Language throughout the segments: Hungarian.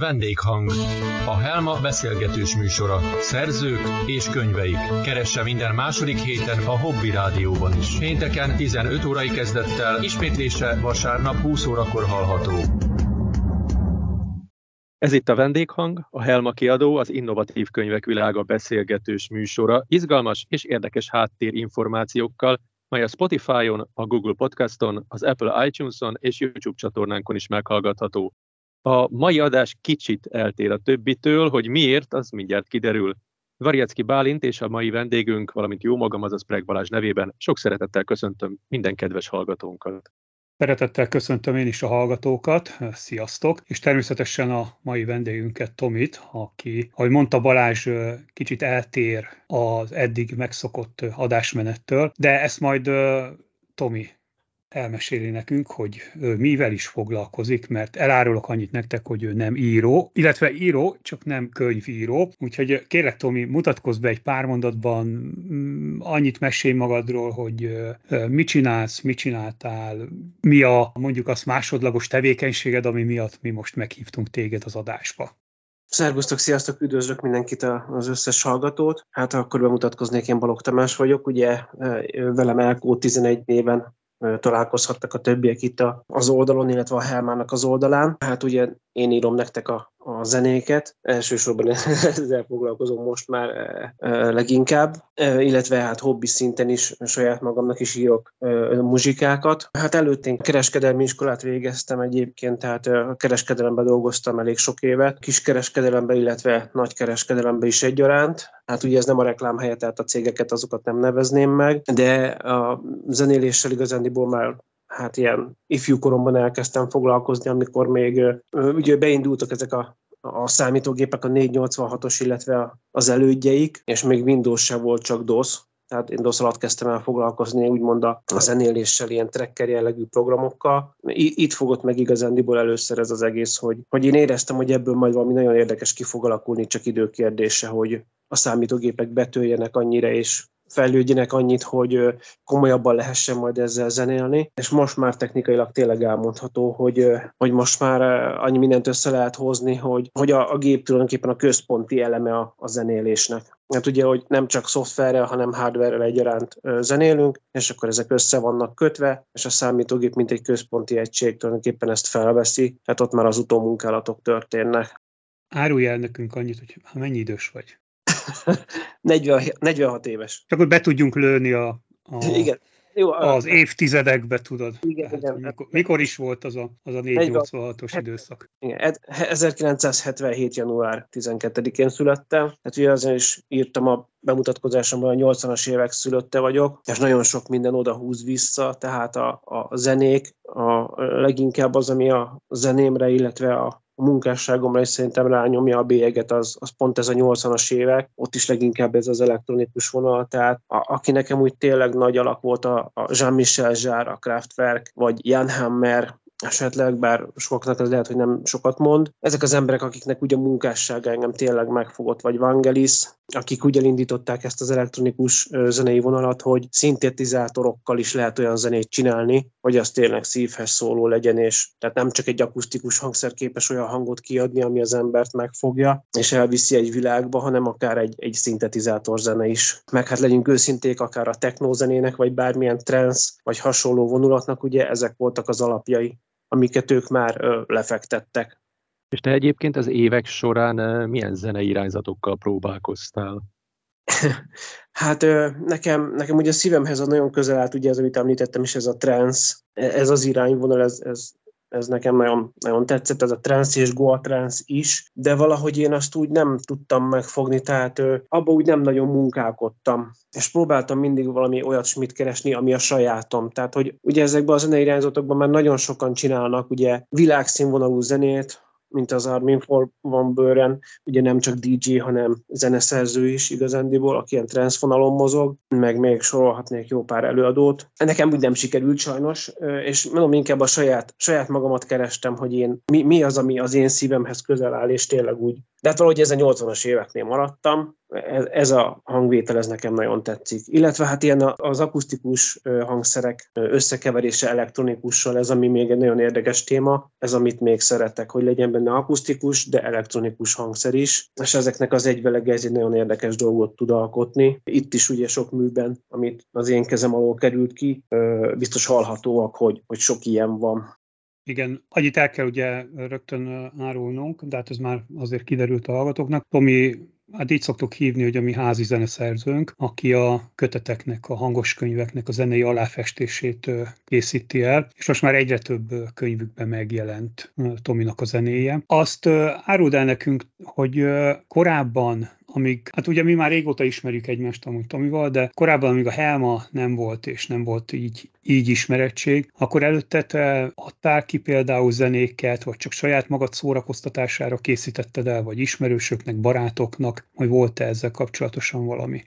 Vendéghang. A Helma beszélgetős műsora. Szerzők és könyveik. Keresse minden második héten a Hobby Rádióban is. Pénteken 15 órai kezdettel, ismétlése vasárnap 20 órakor hallható. Ez itt a Vendéghang, a Helma kiadó, az innovatív könyvek világa beszélgetős műsora, izgalmas és érdekes háttérinformációkkal, mely a Spotify-on, a Google Podcaston, az Apple iTunes-on és YouTube csatornánkon is meghallgatható. A mai adás kicsit eltér a többitől, hogy miért, az mindjárt kiderül. Varjecki Bálint és a mai vendégünk, valamint jó magam, azaz Preg Balázs nevében sok szeretettel köszöntöm minden kedves hallgatónkat. Szeretettel köszöntöm én is a hallgatókat, sziasztok, és természetesen a mai vendégünket, Tomit, aki, ahogy mondta Balázs, kicsit eltér az eddig megszokott adásmenettől, de ezt majd Tomi elmeséli nekünk, hogy ő mivel is foglalkozik, mert elárulok annyit nektek, hogy ő nem író, illetve író, csak nem könyvíró. Úgyhogy kérlek, Tomi, mutatkozz be egy pár mondatban, mm, annyit mesélj magadról, hogy mit csinálsz, mit csináltál, mi a mondjuk az másodlagos tevékenységed, ami miatt mi most meghívtunk téged az adásba. Szervusztok, sziasztok, üdvözlök mindenkit az összes hallgatót. Hát akkor bemutatkoznék, én Balog Tamás vagyok, ugye velem Elkó 11 néven találkozhattak a többiek itt az oldalon, illetve a Helmának az oldalán. Hát ugye én írom nektek a, a zenéket, elsősorban ezzel foglalkozom most már e, e, leginkább, e, illetve hát hobbi szinten is saját magamnak is írok muzsikákat. Hát előtt én kereskedelmi iskolát végeztem egyébként, tehát a kereskedelemben dolgoztam elég sok évet, kiskereskedelemben, illetve nagykereskedelemben is egyaránt. Hát ugye ez nem a reklám helye, tehát a cégeket azokat nem nevezném meg, de a zenéléssel igazándiból már hát ilyen ifjú koromban elkezdtem foglalkozni, amikor még ugye beindultak ezek a a számítógépek, a 486-os, illetve az elődjeik, és még Windows se volt, csak DOS, tehát én DOS alatt kezdtem el foglalkozni úgymond a zenéléssel, ilyen tracker jellegű programokkal. Itt fogott meg igazándiból először ez az egész, hogy, hogy én éreztem, hogy ebből majd valami nagyon érdekes ki fog alakulni, csak időkérdése, hogy a számítógépek betöljenek annyira, és fejlődjenek annyit, hogy komolyabban lehessen majd ezzel zenélni, és most már technikailag tényleg elmondható, hogy, hogy most már annyi mindent össze lehet hozni, hogy, hogy a, a gép tulajdonképpen a központi eleme a, a zenélésnek. Hát ugye, hogy nem csak szoftverrel, hanem hardware egyaránt zenélünk, és akkor ezek össze vannak kötve, és a számítógép, mint egy központi egység tulajdonképpen ezt felveszi, tehát ott már az utómunkálatok történnek. Árulj el nekünk annyit, hogy mennyi idős vagy? 40, 46 éves. Csak hogy be tudjunk lőni a, a igen. Jó, az évtizedekbe, tudod. Igen, hát, igen. Mikor, mikor is volt az a, az a 486-os időszak? Igen, 1977. január 12-én születtem. Hát ugye azért is írtam a bemutatkozásomban, a 80-as évek szülötte vagyok, és nagyon sok minden oda húz vissza, tehát a, a zenék, a leginkább az, ami a zenémre, illetve a a munkásságomra is szerintem rányomja a bélyeget, az, az pont ez a 80-as évek, ott is leginkább ez az elektronikus vonal, tehát a, aki nekem úgy tényleg nagy alak volt a, a Jean-Michel Jarre, a Kraftwerk, vagy Jan Hammer, esetleg, bár sokaknak ez lehet, hogy nem sokat mond. Ezek az emberek, akiknek ugye a munkássága engem tényleg megfogott, vagy Vangelis, akik úgy elindították ezt az elektronikus zenei vonalat, hogy szintetizátorokkal is lehet olyan zenét csinálni, hogy az tényleg szívhez szóló legyen, és tehát nem csak egy akusztikus hangszer képes olyan hangot kiadni, ami az embert megfogja, és elviszi egy világba, hanem akár egy, egy szintetizátor zene is. Meg hát legyünk őszinték, akár a technózenének, vagy bármilyen trance, vagy hasonló vonulatnak, ugye ezek voltak az alapjai amiket ők már lefektettek. És te egyébként az évek során milyen zenei irányzatokkal próbálkoztál? hát nekem, nekem ugye a szívemhez a nagyon közel állt, ugye ez, amit említettem is, ez a trance, e, ez az irányvonal, ez, ez, ez nekem nagyon, nagyon tetszett, ez a trance és goa trance is, de valahogy én azt úgy nem tudtam megfogni, tehát abba úgy nem nagyon munkálkodtam, és próbáltam mindig valami olyat keresni, ami a sajátom. Tehát, hogy ugye ezekben a zenei irányzatokban már nagyon sokan csinálnak ugye világszínvonalú zenét, mint az Armin van Bőren, ugye nem csak DJ, hanem zeneszerző is igazándiból, aki ilyen transzfonalon mozog, meg még sorolhatnék jó pár előadót. Nekem úgy nem sikerült sajnos, és mondom, inkább a saját, saját magamat kerestem, hogy én, mi, mi az, ami az én szívemhez közel áll, és tényleg úgy De hát valahogy ezen 80-as éveknél maradtam, ez a hangvétel, ez nekem nagyon tetszik. Illetve hát ilyen az akusztikus hangszerek összekeverése elektronikussal, ez ami még egy nagyon érdekes téma, ez amit még szeretek, hogy legyen benne akusztikus, de elektronikus hangszer is, és ezeknek az egyvelege ez egy nagyon érdekes dolgot tud alkotni. Itt is ugye sok műben, amit az én kezem alól került ki, biztos hallhatóak, hogy, hogy sok ilyen van. Igen, annyit el kell ugye rögtön árulnunk, de hát ez már azért kiderült a hallgatóknak. Tomi hát így szoktuk hívni, hogy a mi házi zeneszerzőnk, aki a köteteknek, a hangos könyveknek a zenei aláfestését készíti el, és most már egyre több könyvükben megjelent Tominak a zenéje. Azt áruld el nekünk, hogy korábban amíg, hát ugye mi már régóta ismerjük egymást amúgy Tomival, de korábban, amíg a Helma nem volt, és nem volt így, így ismerettség, akkor előtte te adtál ki például zenéket, vagy csak saját magad szórakoztatására készítetted el, vagy ismerősöknek, barátoknak, vagy volt-e ezzel kapcsolatosan valami?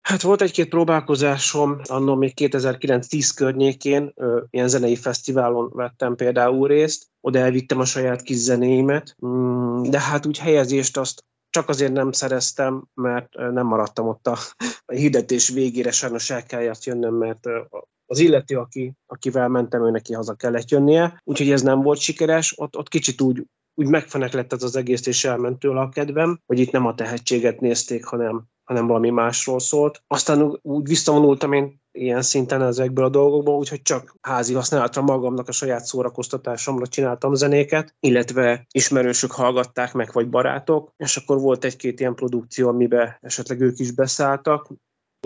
Hát volt egy-két próbálkozásom, annól még 2009-10 környékén, ö, ilyen zenei fesztiválon vettem például részt, oda elvittem a saját kis zenéimet, mm, de hát úgy helyezést azt csak azért nem szereztem, mert nem maradtam ott a, a hirdetés végére, sajnos el kellett jönnöm, mert az illető, aki, akivel mentem, ő neki haza kellett jönnie, úgyhogy ez nem volt sikeres, ott, ott kicsit úgy, úgy megfenek lett ez az egész, és elment tőle a kedvem, hogy itt nem a tehetséget nézték, hanem, hanem valami másról szólt. Aztán úgy visszavonultam én ilyen szinten ezekből a dolgokból, úgyhogy csak házi használatra magamnak a saját szórakoztatásomra csináltam zenéket, illetve ismerősök hallgatták meg, vagy barátok, és akkor volt egy-két ilyen produkció, amiben esetleg ők is beszálltak,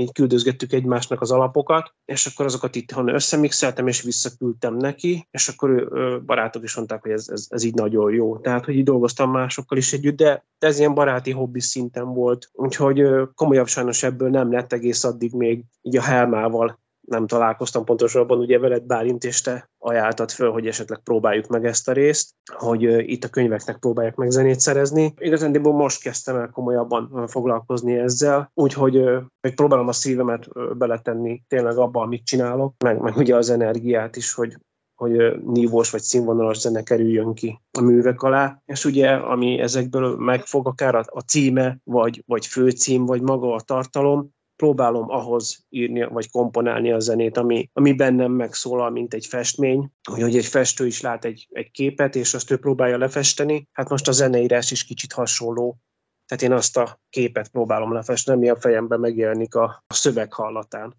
így küldözgettük egymásnak az alapokat, és akkor azokat itt összemixeltem, és visszaküldtem neki, és akkor ő, barátok is mondták, hogy ez, ez, ez így nagyon jó. Tehát, hogy így dolgoztam másokkal is együtt, de ez ilyen baráti hobbi szinten volt. Úgyhogy komolyabb sajnos ebből nem lett egész addig még így a Helmával nem találkoztam pontosabban, ugye veled Bálint, és te ajánltad föl, hogy esetleg próbáljuk meg ezt a részt, hogy itt a könyveknek próbálják meg zenét szerezni. Igazándiból most kezdtem el komolyabban foglalkozni ezzel, úgyhogy hogy próbálom a szívemet beletenni tényleg abba, amit csinálok, meg, meg ugye az energiát is, hogy, hogy nívós vagy színvonalas zene kerüljön ki a művek alá, és ugye, ami ezekből megfog, akár a címe, vagy, vagy főcím, vagy maga a tartalom, próbálom ahhoz írni, vagy komponálni a zenét, ami, ami bennem megszólal, mint egy festmény, hogy egy festő is lát egy, egy képet, és azt ő próbálja lefesteni. Hát most a zeneírás is kicsit hasonló. Tehát én azt a képet próbálom lefesteni, ami a fejemben megjelenik a, a szöveg hallatán.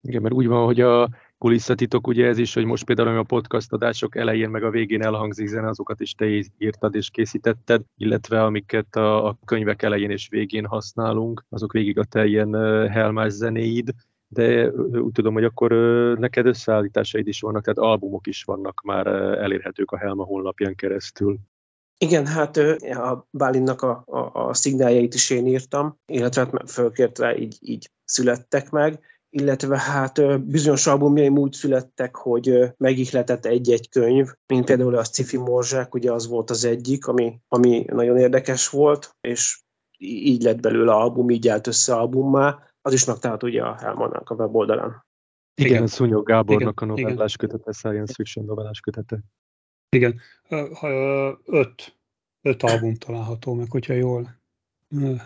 Igen, mert úgy van, hogy a kulisszatitok ugye ez is, hogy most például a podcast adások elején meg a végén elhangzik zene, azokat is te írtad és készítetted, illetve amiket a, a könyvek elején és végén használunk, azok végig a te ilyen helmás zenéid, de úgy tudom, hogy akkor neked összeállításaid is vannak, tehát albumok is vannak már elérhetők a Helma honlapján keresztül. Igen, hát a Bálinnak a, a, a szignáljait is én írtam, illetve hát fölkért rá, így, így születtek meg illetve hát bizonyos albumjaim úgy születtek, hogy megihletett egy-egy könyv, mint például a Sci-fi Morzsák, ugye az volt az egyik, ami, ami nagyon érdekes volt, és így lett belőle album, így állt össze albummá, az is megtalálható ugye a Helmannak a weboldalán. Igen, Igen Szúnyog Gábornak Igen. a novellás Igen. kötete, science fiction novellás kötete. Igen, öt, öt album található meg, hogyha jól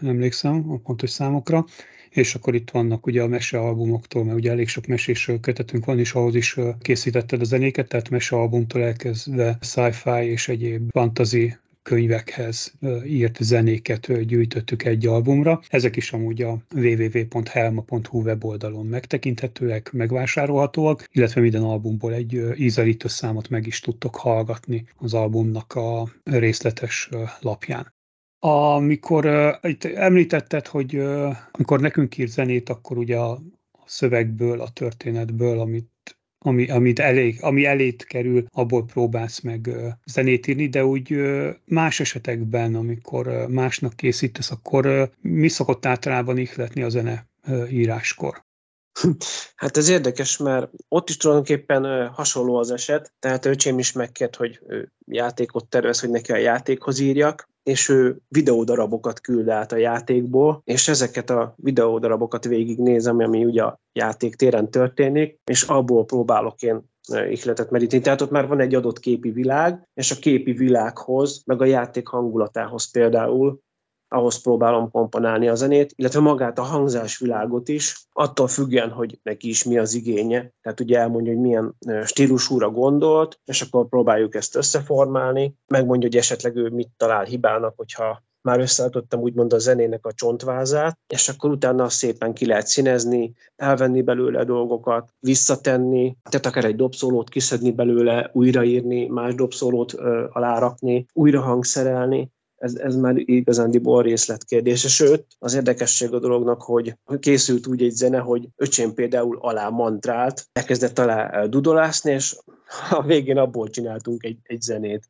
emlékszem a pontos számokra és akkor itt vannak ugye a mesealbumoktól, mert ugye elég sok mesés kötetünk van, és ahhoz is készítetted a zenéket, tehát mesealbumtól elkezdve sci-fi és egyéb fantasy könyvekhez írt zenéket gyűjtöttük egy albumra. Ezek is amúgy a www.helma.hu weboldalon megtekinthetőek, megvásárolhatóak, illetve minden albumból egy ízelítő számot meg is tudtok hallgatni az albumnak a részletes lapján. Amikor uh, itt említetted, hogy uh, amikor nekünk ír zenét, akkor ugye a, a szövegből, a történetből, amit ami, amit elég, ami elét kerül, abból próbálsz meg uh, zenét írni, de úgy uh, más esetekben, amikor uh, másnak készítesz, akkor uh, mi szokott általában ihletni a zene uh, íráskor? Hát ez érdekes, mert ott is tulajdonképpen hasonló az eset, tehát öcsém is megkért, hogy játékot tervez, hogy neki a játékhoz írjak, és ő videódarabokat küld át a játékból, és ezeket a videódarabokat végignézem, ami ugye a játék téren történik, és abból próbálok én ihletet meríteni. Tehát ott már van egy adott képi világ, és a képi világhoz, meg a játék hangulatához például ahhoz próbálom komponálni a zenét, illetve magát a hangzásvilágot is, attól függően, hogy neki is mi az igénye. Tehát ugye elmondja, hogy milyen stílusúra gondolt, és akkor próbáljuk ezt összeformálni, megmondja, hogy esetleg ő mit talál hibának, hogyha már összeadottam úgymond a zenének a csontvázát, és akkor utána szépen ki lehet színezni, elvenni belőle dolgokat, visszatenni, tehát akár egy dobszólót kiszedni belőle, újraírni, más dobszólót ö, alárakni, újra hangszerelni, ez, ez már igazándiból részletkérdés. Sőt, az érdekesség a dolognak, hogy készült úgy egy zene, hogy öcsém például alá mantrált, elkezdett alá dudolászni, és a végén abból csináltunk egy, egy zenét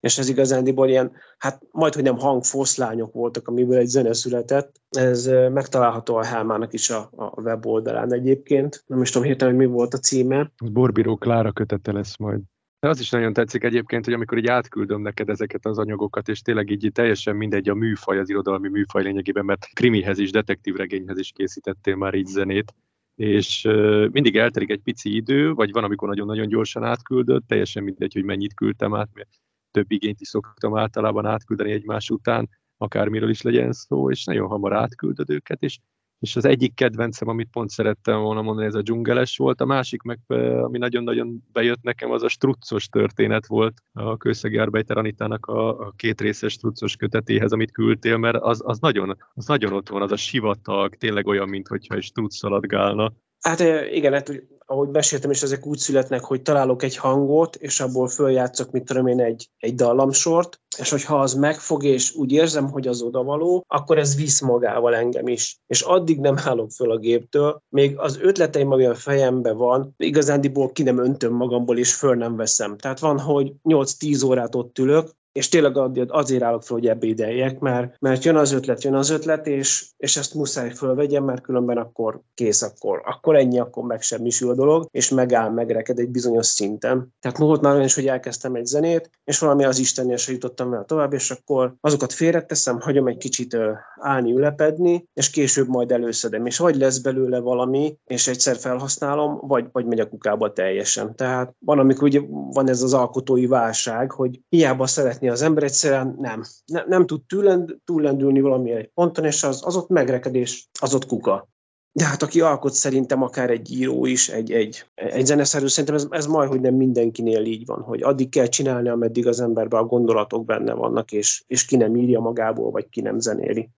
és ez igazándiból ilyen, hát majd, hogy nem hangfoszlányok voltak, amiből egy zene született. Ez megtalálható a Helmának is a, a weboldalán egyébként. Nem is tudom hirtelen, hogy mi volt a címe. Borbíró Klára kötete lesz majd. De az is nagyon tetszik egyébként, hogy amikor így átküldöm neked ezeket az anyagokat, és tényleg így teljesen mindegy a műfaj, az irodalmi műfaj lényegében, mert krimihez is, detektív regényhez is készítettél már így zenét, és mindig eltelik egy pici idő, vagy van, amikor nagyon-nagyon gyorsan átküldött, teljesen mindegy, hogy mennyit küldtem át, mert több igényt is szoktam általában átküldeni egymás után, akármiről is legyen szó, és nagyon hamar átküldöd őket, és, és az egyik kedvencem, amit pont szerettem volna mondani, ez a dzsungeles volt, a másik meg, ami nagyon-nagyon bejött nekem, az a struccos történet volt a Kőszegi Arbeiter Anitának a, a két részes struccos kötetéhez, amit küldtél, mert az, az, nagyon, az nagyon ott van, az a sivatag, tényleg olyan, mintha egy struc szaladgálna. Hát igen, hát ahogy meséltem is, ezek úgy születnek, hogy találok egy hangot, és abból följátszok, mit tudom én, egy, egy dallamsort, és hogyha az megfog, és úgy érzem, hogy az odavaló, akkor ez visz magával engem is. És addig nem állok föl a géptől, még az ötleteim, ami a fejemben van, igazándiból ki nem öntöm magamból, és föl nem veszem. Tehát van, hogy 8-10 órát ott ülök, és tényleg azért állok fel, hogy ebédeljek, mert, mert jön az ötlet, jön az ötlet, és, és ezt muszáj fölvegyem, mert különben akkor kész, akkor, akkor ennyi, akkor megsemmisül a dolog, és megáll, megreked egy bizonyos szinten. Tehát volt már olyan is, hogy elkezdtem egy zenét, és valami az Istennél se jutottam vele tovább, és akkor azokat félreteszem, hagyom egy kicsit állni, ülepedni, és később majd előszedem, és vagy lesz belőle valami, és egyszer felhasználom, vagy, vagy megy a kukába teljesen. Tehát van, amikor ugye van ez az alkotói válság, hogy hiába szeretné az ember egyszerűen nem. Ne, nem tud túlend, túllendülni valami egy ponton, és az, az ott megrekedés, az ott kuka. De hát aki alkot szerintem akár egy író is, egy, egy, egy zeneszerű, szerintem ez, ez majd, hogy nem mindenkinél így van, hogy addig kell csinálni, ameddig az emberben a gondolatok benne vannak, és, és ki nem írja magából, vagy ki nem zenéli.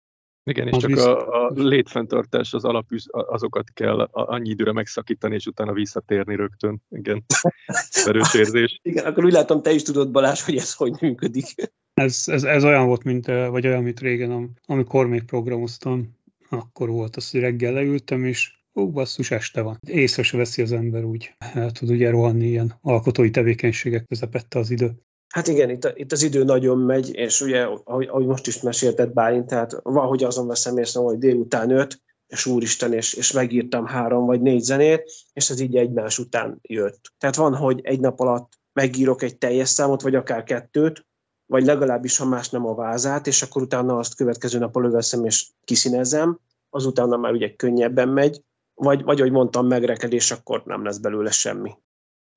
Igen, és csak a, a létfenntartás, az alapüz, azokat kell annyi időre megszakítani, és utána visszatérni rögtön. Igen, erős érzés. Igen, akkor úgy látom, te is tudod, Balázs, hogy ez hogy működik. Ez, ez, ez olyan volt, mint, vagy olyan, mint régen, amikor még programoztam, akkor volt az, hogy reggel leültem, és ó, basszus, este van. Észre se veszi az ember úgy. El tud ugye rohanni ilyen alkotói tevékenységek közepette az idő. Hát igen, itt, itt az idő nagyon megy, és ugye, ahogy, ahogy most is mesélted Bálint, tehát valahogy azon veszem észre, hogy délután öt, és úristen, és, és megírtam három vagy négy zenét, és ez így egymás után jött. Tehát van, hogy egy nap alatt megírok egy teljes számot, vagy akár kettőt, vagy legalábbis, ha más nem a vázát, és akkor utána azt következő nap előveszem és kiszínezem, azután már ugye könnyebben megy, vagy, vagy ahogy mondtam, megrekedés, akkor nem lesz belőle semmi.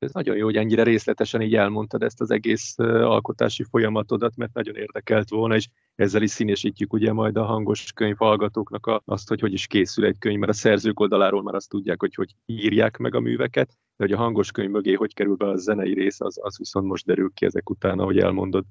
Ez nagyon jó, hogy ennyire részletesen így elmondtad ezt az egész alkotási folyamatodat, mert nagyon érdekelt volna, és ezzel is színesítjük ugye majd a hangos könyv hallgatóknak a, azt, hogy hogy is készül egy könyv, mert a szerzők oldaláról már azt tudják, hogy hogy írják meg a műveket, de hogy a hangos könyv mögé hogy kerül be a zenei rész, az, az viszont most derül ki ezek után, ahogy elmondod.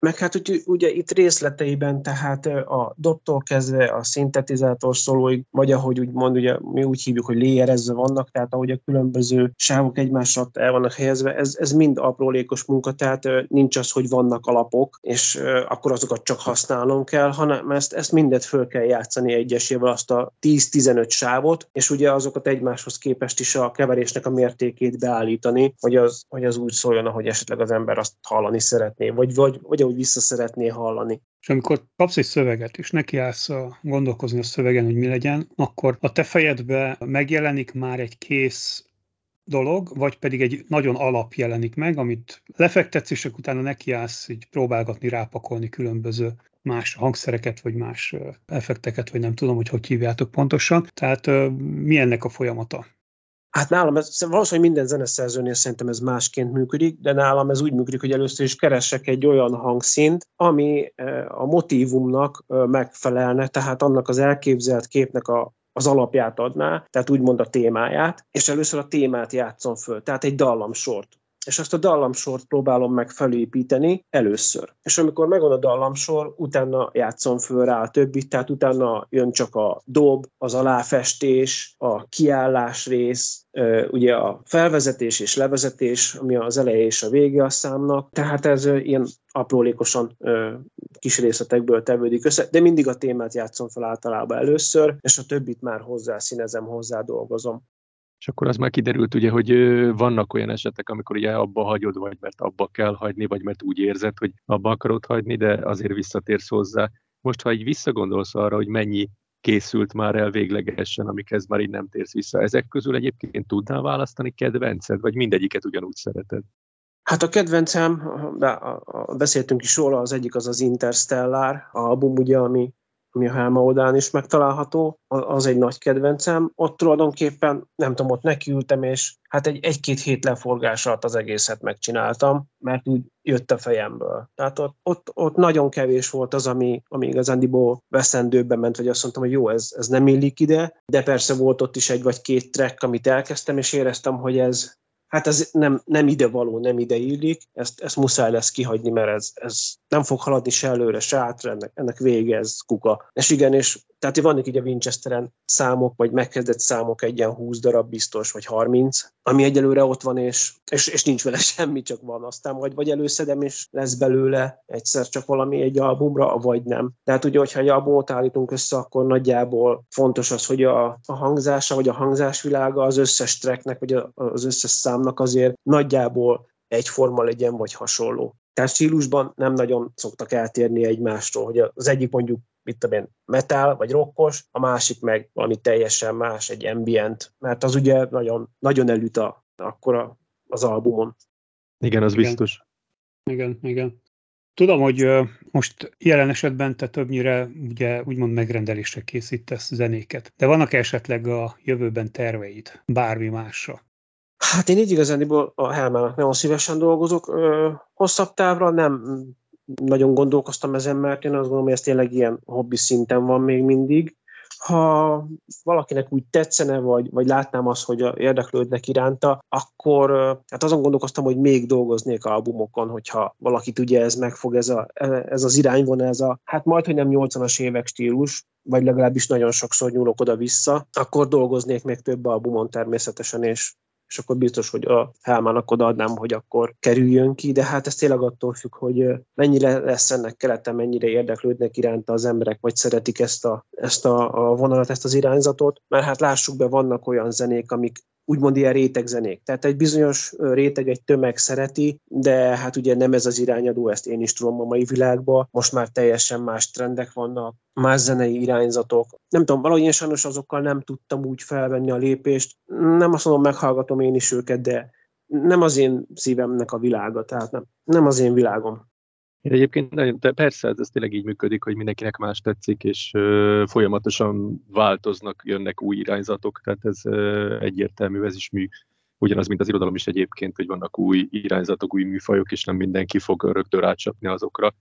Meg hát ugye, ugye itt részleteiben, tehát a dobtól kezdve a szintetizátor szólóig, vagy ahogy úgy mond, ugye mi úgy hívjuk, hogy léjerezve vannak, tehát ahogy a különböző sávok egymásra el vannak helyezve, ez, ez mind aprólékos munka, tehát nincs az, hogy vannak alapok, és akkor azokat csak használnom kell, hanem ezt, ezt mindet föl kell játszani egyesével, azt a 10-15 sávot, és ugye azokat egymáshoz képest is a keverésnek a mértékét beállítani, hogy az, hogy az úgy szóljon, ahogy esetleg az ember azt hallani szeretné, vagy, vagy, vagy hogy vissza szeretné hallani. És amikor kapsz egy szöveget, és nekiállsz gondolkozni a szövegen, hogy mi legyen, akkor a te fejedbe megjelenik már egy kész dolog, vagy pedig egy nagyon alap jelenik meg, amit lefektetsz, és utána nekiállsz így próbálgatni, rápakolni különböző más hangszereket, vagy más effekteket, vagy nem tudom, hogy hogy hívjátok pontosan. Tehát mi ennek a folyamata? Hát nálam ez, valószínűleg minden zeneszerzőnél szerintem ez másként működik, de nálam ez úgy működik, hogy először is keresek egy olyan hangszint, ami a motívumnak megfelelne, tehát annak az elképzelt képnek a, az alapját adná, tehát úgymond a témáját, és először a témát játszom föl, tehát egy dallamsort és azt a dallamsort próbálom meg felépíteni először. És amikor megvan a dallamsor, utána játszom föl rá a többit, tehát utána jön csak a dob, az aláfestés, a kiállás rész, ugye a felvezetés és levezetés, ami az eleje és a vége a számnak, tehát ez ilyen aprólékosan kis részletekből tevődik össze, de mindig a témát játszom fel általában először, és a többit már hozzá színezem, hozzá dolgozom. És akkor az már kiderült ugye, hogy vannak olyan esetek, amikor ugye abba hagyod, vagy mert abba kell hagyni, vagy mert úgy érzed, hogy abba akarod hagyni, de azért visszatérsz hozzá. Most, ha így visszagondolsz arra, hogy mennyi készült már el véglegesen, amikhez már így nem térsz vissza, ezek közül egyébként tudnál választani kedvenced, vagy mindegyiket ugyanúgy szereted? Hát a kedvencem, de beszéltünk is róla, az egyik az az Interstellar album, ugye, ami ami a Helma oldalán is megtalálható, az egy nagy kedvencem. Ott tulajdonképpen, nem tudom, ott nekiültem, és hát egy, egy-két hét leforgás alatt az egészet megcsináltam, mert úgy jött a fejemből. Tehát ott, ott, ott nagyon kevés volt az, ami, ami igazándiból veszendőbe ment, vagy azt mondtam, hogy jó, ez, ez nem illik ide, de persze volt ott is egy vagy két track, amit elkezdtem, és éreztem, hogy ez, hát ez nem, nem ide való, nem ide illik, ezt, ezt muszáj lesz kihagyni, mert ez, ez nem fog haladni se előre, se átra, ennek, ennek vége, ez kuka. És igen, és tehát vannak így a Winchesteren számok, vagy megkezdett számok, egy ilyen 20 darab biztos, vagy 30, ami egyelőre ott van, és, és, és nincs vele semmi, csak van. Aztán vagy, vagy előszedem, és lesz belőle egyszer csak valami egy albumra, vagy nem. Tehát ugye, hogyha egy albumot állítunk össze, akkor nagyjából fontos az, hogy a, a hangzása, vagy a hangzásvilága az összes tracknek, vagy az összes számnak azért nagyjából egyforma legyen, vagy hasonló. Tehát stílusban nem nagyon szoktak eltérni egymástól, hogy az egyik mondjuk mit tudom én, metal vagy rockos, a másik meg valami teljesen más, egy ambient, mert az ugye nagyon, nagyon elüt a, akkor a, az albumon. Igen, az igen. biztos. Igen, igen. Tudom, hogy most jelen esetben te többnyire ugye úgymond megrendelésre készítesz zenéket, de vannak esetleg a jövőben terveid bármi másra? Hát én így igazán a Helmának nagyon szívesen dolgozok. Ö, hosszabb távra nem nagyon gondolkoztam ezen, mert én azt gondolom, hogy ez tényleg ilyen hobbi szinten van még mindig. Ha valakinek úgy tetszene, vagy, vagy látnám azt, hogy érdeklődnek iránta, akkor hát azon gondolkoztam, hogy még dolgoznék albumokon, hogyha valakit ugye ez megfog, ez, a, ez az irányvonal, ez a, hát majd, hogy nem 80-as évek stílus, vagy legalábbis nagyon sokszor nyúlok oda-vissza, akkor dolgoznék még több albumon természetesen, és és akkor biztos, hogy a Helmának odaadnám, hogy akkor kerüljön ki, de hát ez tényleg attól függ, hogy mennyire lesz ennek kelete, mennyire érdeklődnek iránta az emberek, vagy szeretik ezt a, ezt a, a vonalat, ezt az irányzatot, mert hát lássuk be, vannak olyan zenék, amik úgymond ilyen rétegzenék. Tehát egy bizonyos réteg, egy tömeg szereti, de hát ugye nem ez az irányadó, ezt én is tudom a mai világban. Most már teljesen más trendek vannak, más zenei irányzatok. Nem tudom, valahogy én sajnos azokkal nem tudtam úgy felvenni a lépést. Nem azt mondom, meghallgatom én is őket, de nem az én szívemnek a világa, tehát nem, nem az én világom. Én egyébként nagyon, persze ez, ez tényleg így működik, hogy mindenkinek más tetszik, és ö, folyamatosan változnak, jönnek új irányzatok, tehát ez ö, egyértelmű, ez is mű. Ugyanaz, mint az irodalom is egyébként, hogy vannak új irányzatok, új műfajok, és nem mindenki fog rögtön rácsapni azokra.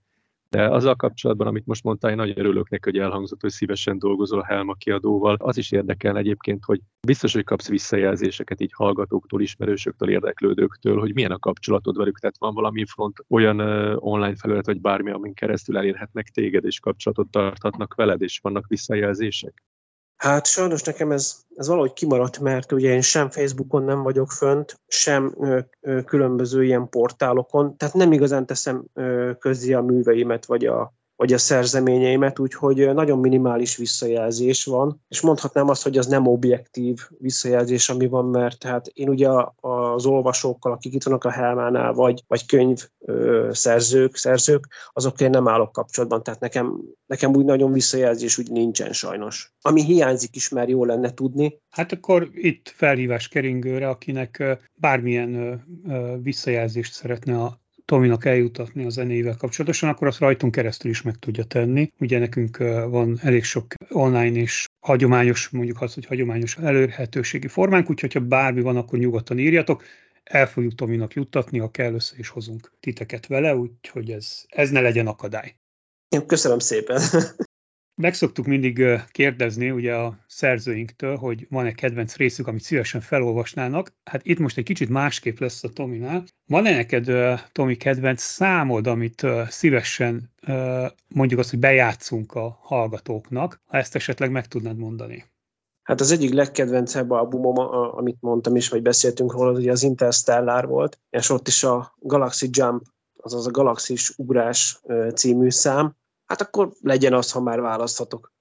De azzal kapcsolatban, amit most mondtál, én nagyon örülök neki, hogy elhangzott, hogy szívesen dolgozol a Helma kiadóval. Az is érdekel egyébként, hogy biztos, hogy kapsz visszajelzéseket így hallgatóktól, ismerősöktől, érdeklődőktől, hogy milyen a kapcsolatod velük, tehát van valami front, olyan online felület, vagy bármi, amin keresztül elérhetnek téged, és kapcsolatot tarthatnak veled, és vannak visszajelzések? Hát sajnos nekem ez, ez valahogy kimaradt, mert ugye én sem Facebookon nem vagyok fönt, sem ö, ö, különböző ilyen portálokon, tehát nem igazán teszem ö, közé a műveimet, vagy a, vagy a szerzeményeimet, úgyhogy nagyon minimális visszajelzés van, és mondhatnám azt, hogy az nem objektív visszajelzés, ami van, mert hát én ugye az olvasókkal, akik itt vannak a Helmánál, vagy, vagy könyv szerzők, szerzők, azokkal én nem állok kapcsolatban, tehát nekem, nekem úgy nagyon visszajelzés úgy nincsen sajnos. Ami hiányzik is, mert jó lenne tudni. Hát akkor itt felhívás keringőre, akinek bármilyen visszajelzést szeretne a Tominak eljutatni a zenével kapcsolatosan, akkor azt rajtunk keresztül is meg tudja tenni. Ugye nekünk van elég sok online és hagyományos, mondjuk azt, hogy hagyományos elérhetőségi formánk, úgyhogy ha bármi van, akkor nyugodtan írjatok. El fogjuk Tominak juttatni, ha kell össze is hozunk titeket vele, úgyhogy ez, ez ne legyen akadály. Köszönöm szépen. Meg szoktuk mindig kérdezni ugye a szerzőinktől, hogy van-e kedvenc részük, amit szívesen felolvasnának. Hát itt most egy kicsit másképp lesz a Tominál. Van-e neked, Tomi, kedvenc számod, amit szívesen mondjuk azt, hogy bejátszunk a hallgatóknak, ha ezt esetleg meg tudnád mondani? Hát az egyik legkedvencebb albumom, amit mondtam is, vagy beszéltünk róla, hogy az Interstellar volt, és ott is a Galaxy Jump, azaz a Galaxis ugrás című szám, hát akkor legyen az, ha már választhatok.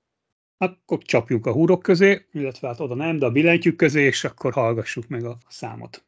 Akkor csapjuk a húrok közé, illetve hát oda nem, de a billentyűk közé, és akkor hallgassuk meg a számot.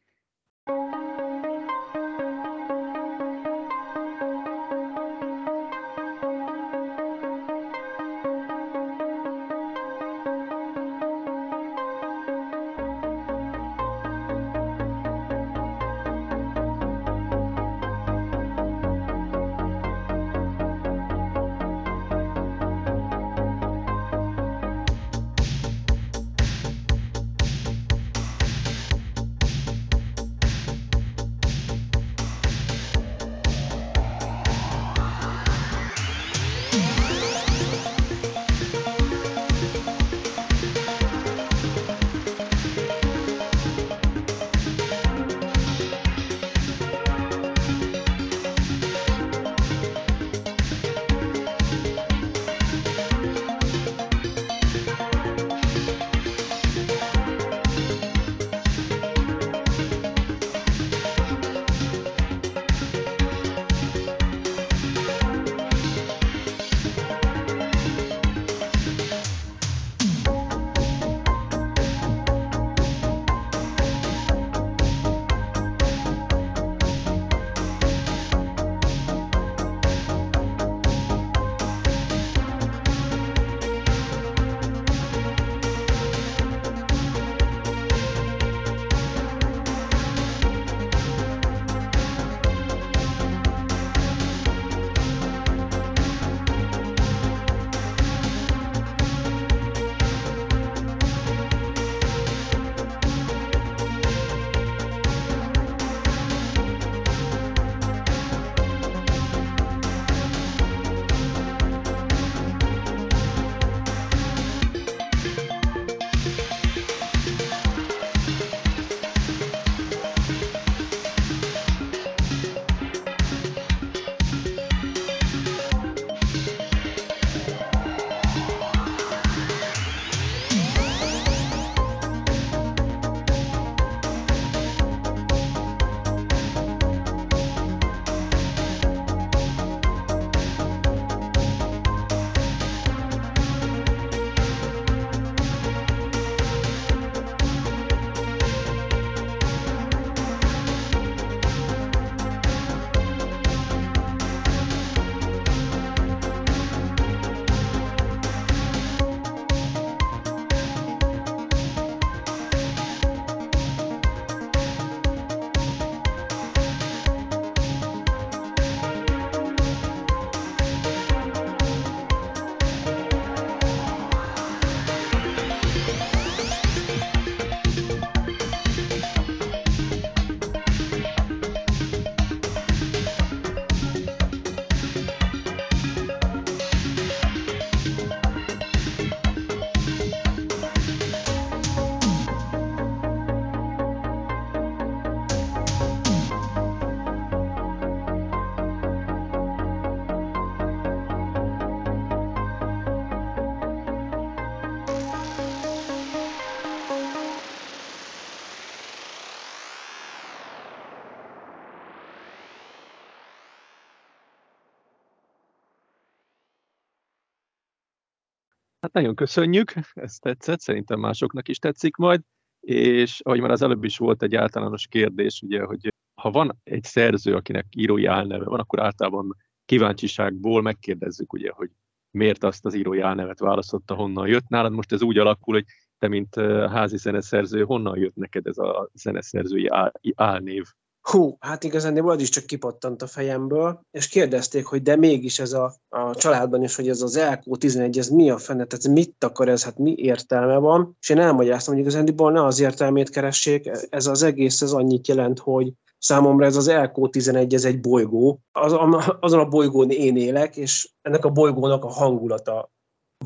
Hát nagyon köszönjük, ezt tetszett, szerintem másoknak is tetszik majd, és ahogy már az előbb is volt egy általános kérdés, ugye, hogy ha van egy szerző, akinek írói álneve van, akkor általában kíváncsiságból megkérdezzük, ugye, hogy miért azt az írói álnevet választotta, honnan jött. Nálad most ez úgy alakul, hogy te, mint házi zeneszerző, honnan jött neked ez a zeneszerzői álnév? Hú, hát igazán az is csak kipattant a fejemből, és kérdezték, hogy de mégis ez a, a családban is, hogy ez az LQ11, ez mi a fene, tehát mit akar ez, hát mi értelme van, és én elmagyaráztam, hogy igazándiból ne az értelmét keressék, ez az egész, ez annyit jelent, hogy számomra ez az LQ11, ez egy bolygó, az, azon a bolygón én élek, és ennek a bolygónak a hangulata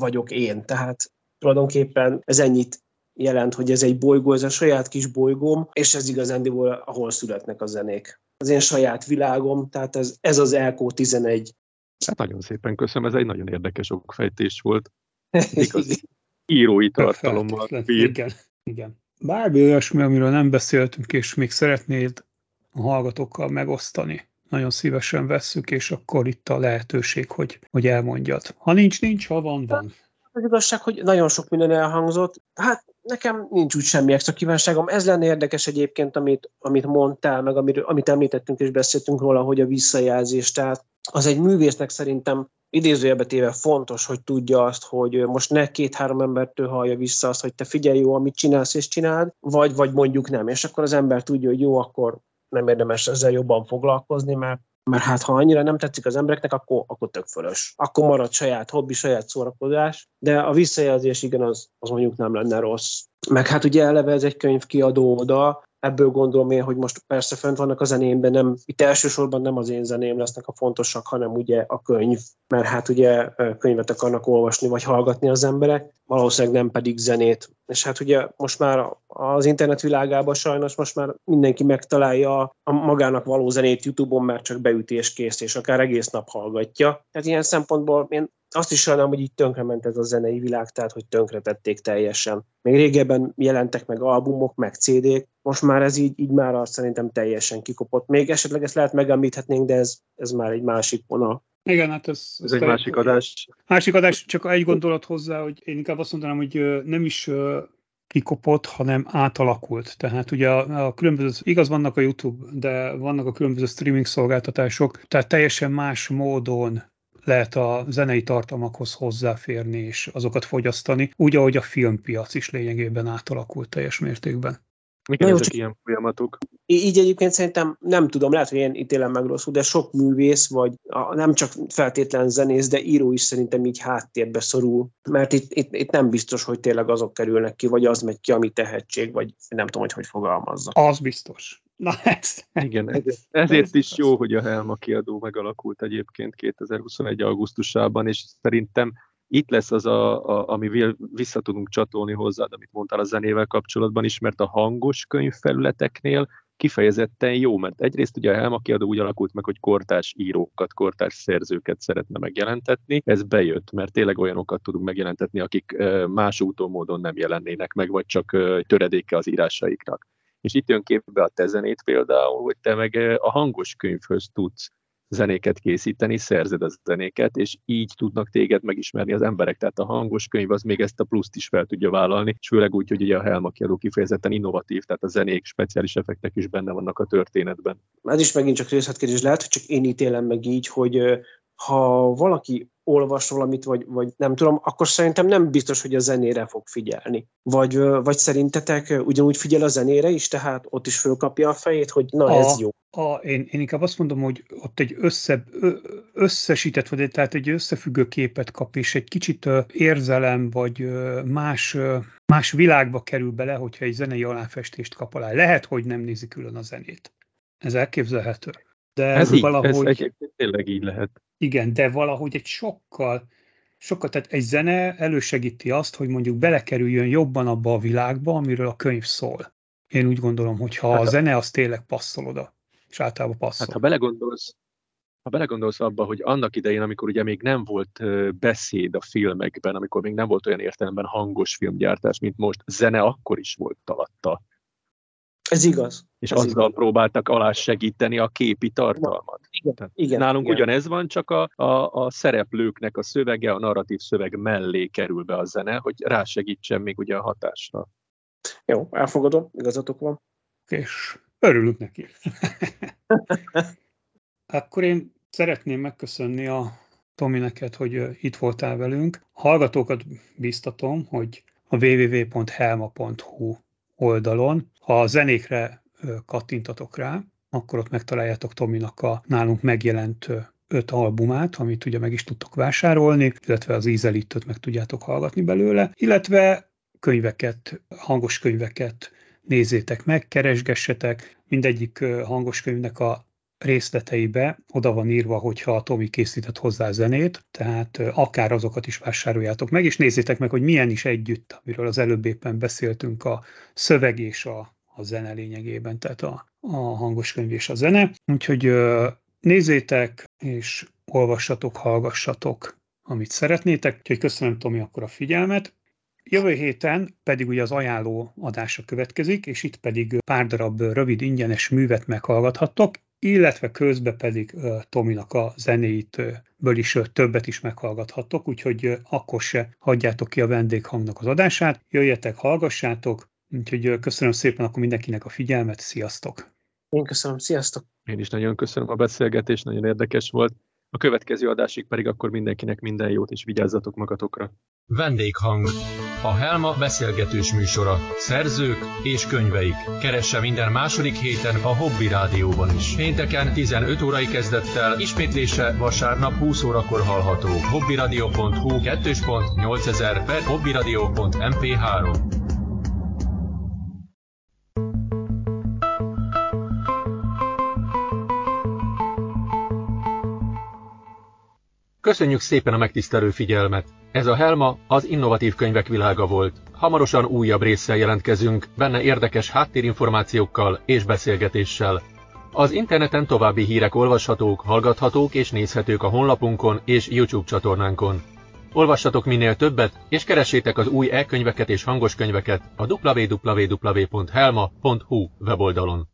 vagyok én, tehát tulajdonképpen ez ennyit jelent, hogy ez egy bolygó, ez a saját kis bolygóm, és ez igazándiból, ahol születnek a zenék. Az én saját világom, tehát ez, ez az Elko 11. Hát nagyon szépen köszönöm, ez egy nagyon érdekes okfejtés volt. Igaz, írói tartalommal bír. Igen, igen. Bármi olyasmi, amiről nem beszéltünk, és még szeretnéd a hallgatókkal megosztani, nagyon szívesen vesszük, és akkor itt a lehetőség, hogy, hogy elmondjad. Ha nincs, nincs, ha van, van. Az igazság, hogy nagyon sok minden elhangzott. Hát nekem nincs úgy semmi extra kívánságom. Ez lenne érdekes egyébként, amit, amit mondtál, meg amiről, amit említettünk és beszéltünk róla, hogy a visszajelzés. Tehát az egy művésznek szerintem idézőjelbe téve fontos, hogy tudja azt, hogy most ne két-három embertől hallja vissza azt, hogy te figyelj jó, amit csinálsz és csináld, vagy, vagy mondjuk nem. És akkor az ember tudja, hogy jó, akkor nem érdemes ezzel jobban foglalkozni, mert mert hát ha annyira nem tetszik az embereknek, akkor, akkor tök fölös. Akkor marad saját hobbi, saját szórakozás, de a visszajelzés igen, az, az mondjuk nem lenne rossz. Meg hát ugye eleve ez egy könyv kiadó oda, ebből gondolom én, hogy most persze fönt vannak a zenémben, nem, itt elsősorban nem az én zeném lesznek a fontosak, hanem ugye a könyv, mert hát ugye könyvet akarnak olvasni vagy hallgatni az emberek, valószínűleg nem pedig zenét. És hát ugye most már az internet világában sajnos most már mindenki megtalálja a magának való zenét YouTube-on, mert csak beüti és kész, és akár egész nap hallgatja. Tehát ilyen szempontból én azt is sajnálom, hogy így tönkrement ez a zenei világ, tehát hogy tönkretették teljesen. Még régebben jelentek meg albumok, meg CD-k, most már ez így, így már azt szerintem teljesen kikopott. Még esetleg ezt lehet megemlíthetnénk, de ez, ez már egy másik vonal. Igen, hát ez, ez, ez egy másik adás. Másik adás, csak egy gondolat hozzá, hogy én inkább azt mondanám, hogy nem is kikopott, hanem átalakult. Tehát ugye a, a különböző, igaz vannak a YouTube, de vannak a különböző streaming szolgáltatások, tehát teljesen más módon lehet a zenei tartalmakhoz hozzáférni és azokat fogyasztani, úgy, ahogy a filmpiac is lényegében átalakult teljes mértékben. Mik ezek csak ilyen folyamatok? Így egyébként szerintem nem tudom, lehet, hogy én ítélem meg rosszul, de sok művész, vagy a, nem csak feltétlen zenész, de író is szerintem így háttérbe szorul, mert itt, itt, itt nem biztos, hogy tényleg azok kerülnek ki, vagy az megy ki, ami tehetség, vagy nem tudom, hogy hogy fogalmazza. Az biztos. Na ez. Igen, ezért, ezért is jó, hogy a Helma kiadó megalakult egyébként 2021. augusztusában, és szerintem itt lesz az, a, a, amivel vissza tudunk csatolni hozzád, amit mondtál a zenével kapcsolatban is, mert a hangos könyvfelületeknél kifejezetten jó, mert egyrészt ugye a Helma kiadó úgy alakult meg, hogy kortárs írókat, kortárs szerzőket szeretne megjelentetni. Ez bejött, mert tényleg olyanokat tudunk megjelentetni, akik más úton módon nem jelennének meg, vagy csak töredéke az írásaiknak. És itt jön képbe a te zenét például, hogy te meg a hangos könyvhöz tudsz zenéket készíteni, szerzed a zenéket, és így tudnak téged megismerni az emberek. Tehát a hangos könyv az még ezt a pluszt is fel tudja vállalni, és főleg úgy, hogy ugye a Helma kiadó kifejezetten innovatív, tehát a zenék, speciális effektek is benne vannak a történetben. Ez is megint csak részletkérdés lehet, hogy csak én ítélem meg így, hogy ha valaki olvas valamit, vagy, vagy nem tudom, akkor szerintem nem biztos, hogy a zenére fog figyelni. Vagy, vagy szerintetek ugyanúgy figyel a zenére is, tehát ott is fölkapja a fejét, hogy na a, ez jó. A, én, én inkább azt mondom, hogy ott egy össze, összesített, vagy tehát egy összefüggő képet kap, és egy kicsit érzelem, vagy más, más világba kerül bele, hogyha egy zenei aláfestést kap alá. Lehet, hogy nem nézi külön a zenét. Ez elképzelhető. De ez valahogy... Így, ez tényleg így lehet. Igen, de valahogy egy sokkal, sokkal, tehát egy zene elősegíti azt, hogy mondjuk belekerüljön jobban abba a világba, amiről a könyv szól. Én úgy gondolom, hogy ha hát a zene az tényleg passzol oda, és általában passzol. Hát ha belegondolsz, ha belegondolsz abba, hogy annak idején, amikor ugye még nem volt beszéd a filmekben, amikor még nem volt olyan értelemben hangos filmgyártás, mint most, zene akkor is volt alatta. Ez igaz. És ez azzal igaz. próbáltak alá segíteni a képi tartalmat. Igen, Tehát igen, nálunk igen. ugyanez van, csak a, a, a szereplőknek a szövege, a narratív szöveg mellé kerül be a zene, hogy rásegítsen még ugye a hatásra. Jó, elfogadom, igazatok van. És örülünk neki. Akkor én szeretném megköszönni a Tomi neked, hogy itt voltál velünk. Hallgatókat biztatom, hogy a www.helma.hu oldalon, ha a zenékre kattintatok rá, akkor ott megtaláljátok Tominak a nálunk megjelent öt albumát, amit ugye meg is tudtok vásárolni, illetve az ízelítőt meg tudjátok hallgatni belőle, illetve könyveket, hangos könyveket nézzétek meg, keresgessetek, mindegyik hangos könyvnek a részleteibe oda van írva, hogyha a Tomi készített hozzá zenét, tehát akár azokat is vásároljátok meg, és nézzétek meg, hogy milyen is együtt, amiről az előbb éppen beszéltünk, a szöveg és a, a zene lényegében, tehát a, a hangos könyv és a zene. Úgyhogy nézzétek, és olvassatok, hallgassatok, amit szeretnétek. Úgyhogy köszönöm, Tomi, akkor a figyelmet. Jövő héten pedig ugye az ajánló adása következik, és itt pedig pár darab rövid ingyenes művet meghallgathattok, illetve közbe pedig Tominak a zenéitből is többet is meghallgathattok, úgyhogy akkor se hagyjátok ki a vendéghangnak az adását, jöjjetek, hallgassátok, úgyhogy köszönöm szépen akkor mindenkinek a figyelmet, sziasztok! Én köszönöm, sziasztok! Én is nagyon köszönöm a beszélgetést, nagyon érdekes volt. A következő adásig pedig akkor mindenkinek minden jót, és vigyázzatok magatokra. Vendéghang. A Helma beszélgetős műsora. Szerzők és könyveik. Keresse minden második héten a Hobby Rádióban is. Pénteken 15 órai kezdettel, ismétlése vasárnap 20 órakor hallható. hobbyradio.hu 2.8000 per hobbyradio.mp3 Köszönjük szépen a megtisztelő figyelmet! Ez a Helma az innovatív könyvek világa volt. Hamarosan újabb résszel jelentkezünk, benne érdekes háttérinformációkkal és beszélgetéssel. Az interneten további hírek olvashatók, hallgathatók és nézhetők a honlapunkon és YouTube csatornánkon. Olvassatok minél többet, és keressétek az új e-könyveket és hangos könyveket a www.helma.hu weboldalon.